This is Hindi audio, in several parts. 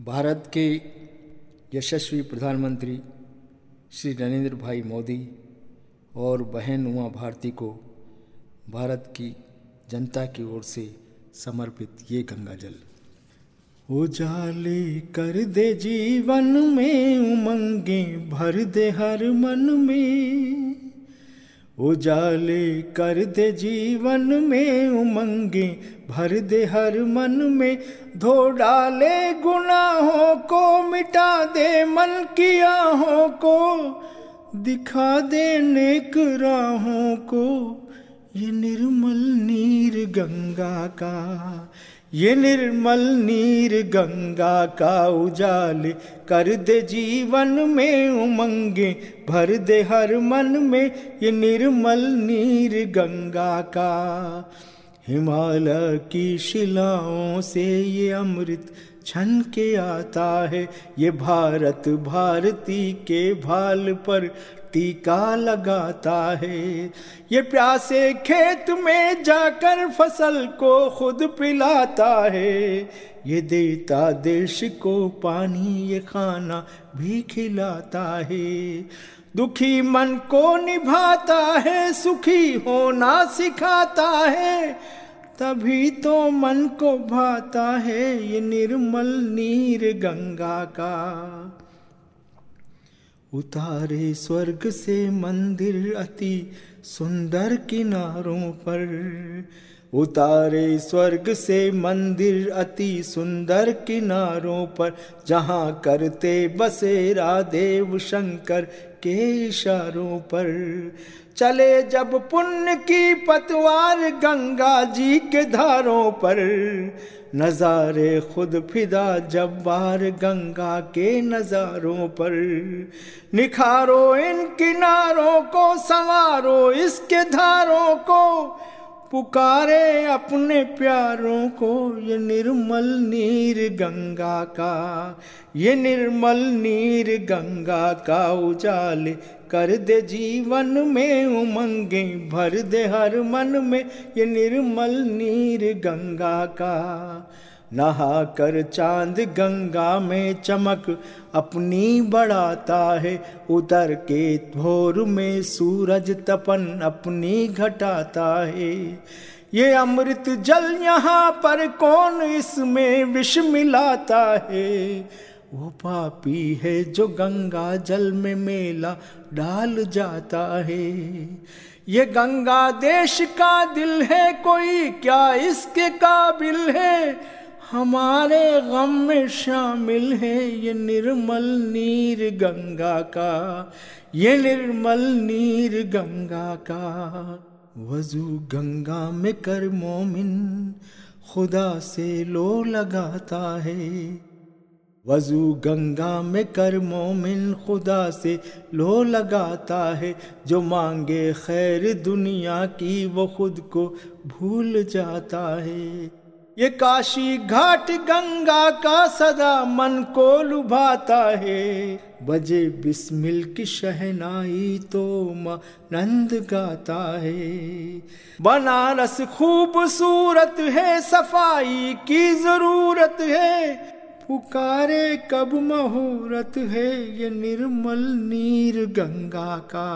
भारत के यशस्वी प्रधानमंत्री श्री नरेंद्र भाई मोदी और बहन उमा भारती को भारत की जनता की ओर से समर्पित ये गंगा जल। उजाले कर दे जीवन में, उमंगे भर दे हर मन में। उजाले कर दे जीवन में उमंगे, भर दे हर मन में, धो डाले गुनाहों को, मिटा दे मन की आहों को, दिखा दे नेक राहों को, ये निर्मल नीर गंगा का ये निर्मल नीर गंगा का उजाले कर दे जीवन में उमंगे, भर दे हर मन में ये निर्मल नीर गंगा का। हिमालय की शिलाओं से ये अमृत छन के आता है, ये भारत भारती के भाल पर टीका लगाता है। ये प्यासे खेत में जाकर फ़सल को खुद पिलाता है। ये देता देश को पानी, ये खाना भी खिलाता है। दुखी मन को निभाता है, सुखी होना सिखाता है। तभी तो मन को भाता है ये निर्मल नीर गंगा का। उतारे स्वर्ग से मंदिर अति सुंदर किनारों पर। उतारे स्वर्ग से मंदिर अति सुंदर किनारों पर, जहाँ करते बसेरा देव शंकर के इशारों पर। चले जब पुण्य की पतवार गंगा जी के धारों पर, नज़ारे खुद फिदा जब बार गंगा के नज़ारों पर। निखारो इन किनारों को, संवारो इसके धारों को पुकारे अपने प्यारों को, ये निर्मल नीर गंगा का, ये निर्मल नीर गंगा का उजाले कर दे जीवन में उमंगे, भर दे हर मन में, ये निर्मल नीर गंगा का। नहा कर चाँद गंगा में चमक, अपनी बढ़ाता है उतर के भोर में सूरज तपन, अपनी घटाता है। ये अमृत जल यहाँ पर कौन इसमें विष मिलाता है? वो पापी है जो गंगा जल में मेला डाल जाता है। ये गंगा देश का दिल है, कोई क्या इसके काबिल है? हमारे गम में शामिल है ये निर्मल नीर गंगा का, ये निर्मल नीर गंगा का। वज़ू गंगा में कर मोमिन, खुदा से लो लगाता है। वज़ू गंगा में कर मोमिन, खुदा से लो लगाता है। जो मांगे खैर दुनिया की, वो खुद को भूल जाता है। ये काशी घाट गंगा का सदा मन को लुभाता है। बजे बिस्मिल की शहनाई तो नंद गाता है। बनारस खूबसूरत है, सफ़ाई की ज़रूरत है। पुकारे कब मुहूर्त है, ये निर्मल नीर गंगा का।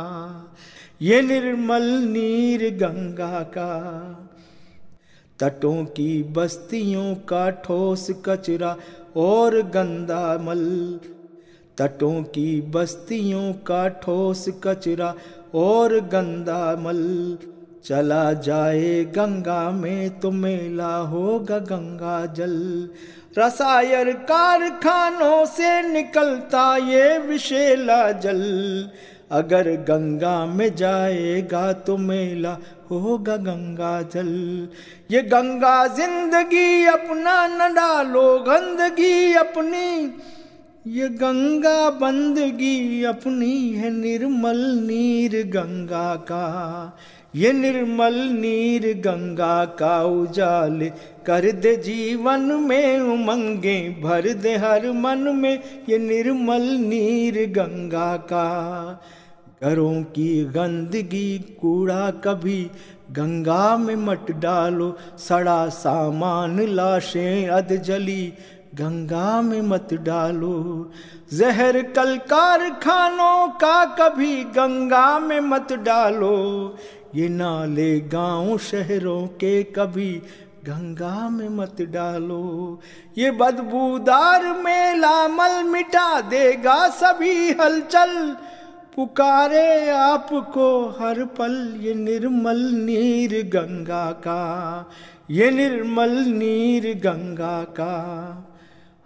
ये निर्मल नीर गंगा का। तटों की बस्तियों का ठोस कचरा और गंदा मल। तटों की बस्तियों का ठोस कचरा और गंदा मल। चला जाए गंगा में तो मेला होगा गंगा जल। रसायन कारखानों से निकलता ये विशेला जल। अगर गंगा में जाएगा तो मेला होगा गंगा जल। ये गंगा ज़िंदगी अपना न डालो, गंदगी अपनी। ये गंगा बंदगी अपनी है निर्मल नीर गंगा का। ये निर्मल नीर गंगा का उजाल। कर दे जीवन में उमंगे, भर दे हर मन में ये निर्मल नीर गंगा का। घरों की गंदगी कूड़ा कभी, गंगा में मत डालो, सड़ा सामान लाशें अध जली। गंगा में मत डालो। जहर कल कारखानों का कभी गंगा में मत डालो। ये नाले गाँव शहरों के कभी गंगा में मत डालो। ये बदबूदार मेला मल मिटा देगा सभी हलचल। पुकारे आपको हर पल ये निर्मल नीर गंगा का, ये निर्मल नीर गंगा का।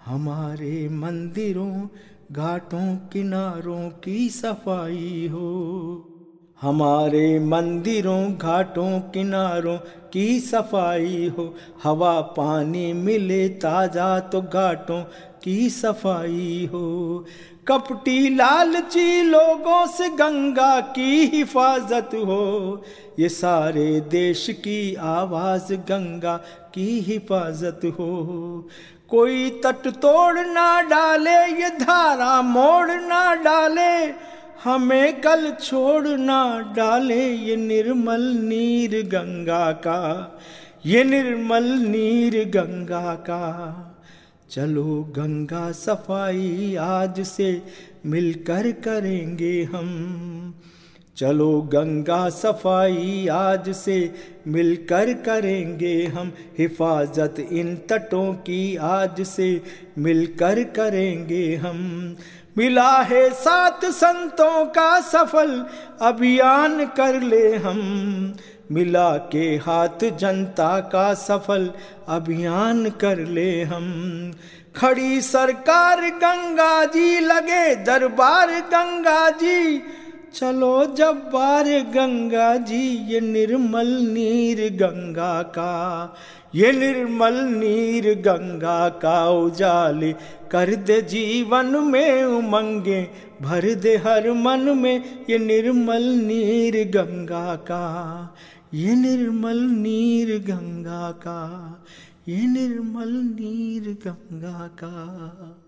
हमारे मंदिरों, घाटों, किनारों की सफ़ाई हो। हमारे मंदिरों, घाटों, किनारों की सफ़ाई हो। हवा, पानी मिले ताज़ा तो घाटों की सफ़ाई हो। कपटी लालची लोगों से गंगा की हिफाजत हो। ये सारे देश की आवाज़ गंगा की हिफाजत हो। कोई तट तोड़ ना डाले, ये धारा मोड़ ना डाले। हमें कल छोड़ ना डाले ये निर्मल नीर गंगा का, ये निर्मल नीर गंगा का। चलो गंगा सफ़ाई आज से मिलकर करेंगे हम। चलो गंगा सफ़ाई आज से मिलकर करेंगे हम। हिफाजत इन तटों की आज से मिलकर करेंगे हम। मिला है सात संतों का सफल अभियान कर ले हम। मिला के हाथ जनता का सफल अभियान कर ले हम। खड़ी सरकार गंगा जी, लगे दरबार गंगा जी चलो जब बार गंगा जी, ये निर्मल नीर गंगा का, ये निर्मल नीर गंगा का उजाले कर दे जीवन में उमंगे, भर दे हर मन में ये निर्मल नीर गंगा का, ये निर्मल नीर गंगा का, ये निर्मल नीर गंगा का।